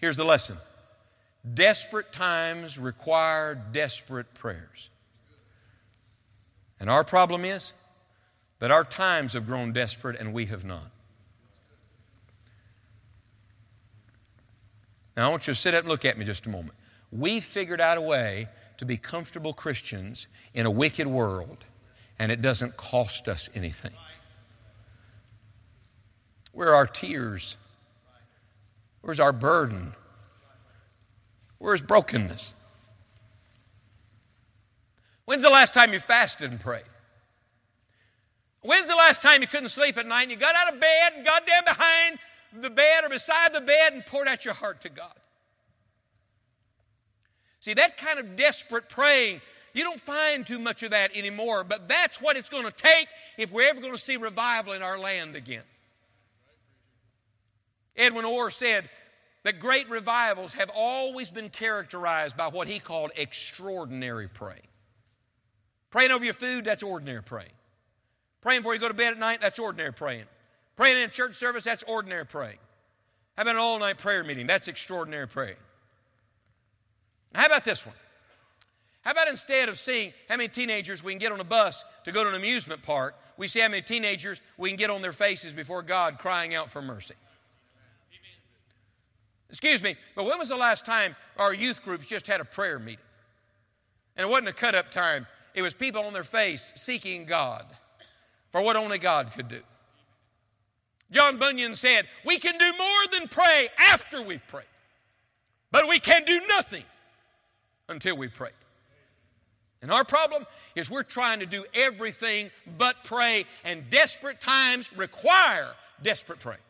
Here's the lesson desperate times require desperate prayers. And our problem is that our times have grown desperate and we have not. Now, I want you to sit up and look at me just a moment. We figured out a way to be comfortable Christians in a wicked world, and it doesn't cost us anything. Where are our tears? Where's our burden? Where's brokenness? When's the last time you fasted and prayed? When's the last time you couldn't sleep at night and you got out of bed and got down behind the bed or beside the bed and poured out your heart to God? See, that kind of desperate praying, you don't find too much of that anymore, but that's what it's going to take if we're ever going to see revival in our land again. Edwin Orr said that great revivals have always been characterized by what he called extraordinary praying. Praying over your food, that's ordinary praying. Praying before you go to bed at night, that's ordinary praying. Praying in a church service, that's ordinary praying. Having an all night prayer meeting, that's extraordinary praying. How about this one? How about instead of seeing how many teenagers we can get on a bus to go to an amusement park, we see how many teenagers we can get on their faces before God crying out for mercy? Excuse me, but when was the last time our youth groups just had a prayer meeting? And it wasn't a cut up time, it was people on their face seeking God for what only God could do. John Bunyan said, We can do more than pray after we've prayed, but we can do nothing until we pray. And our problem is we're trying to do everything but pray, and desperate times require desperate praying.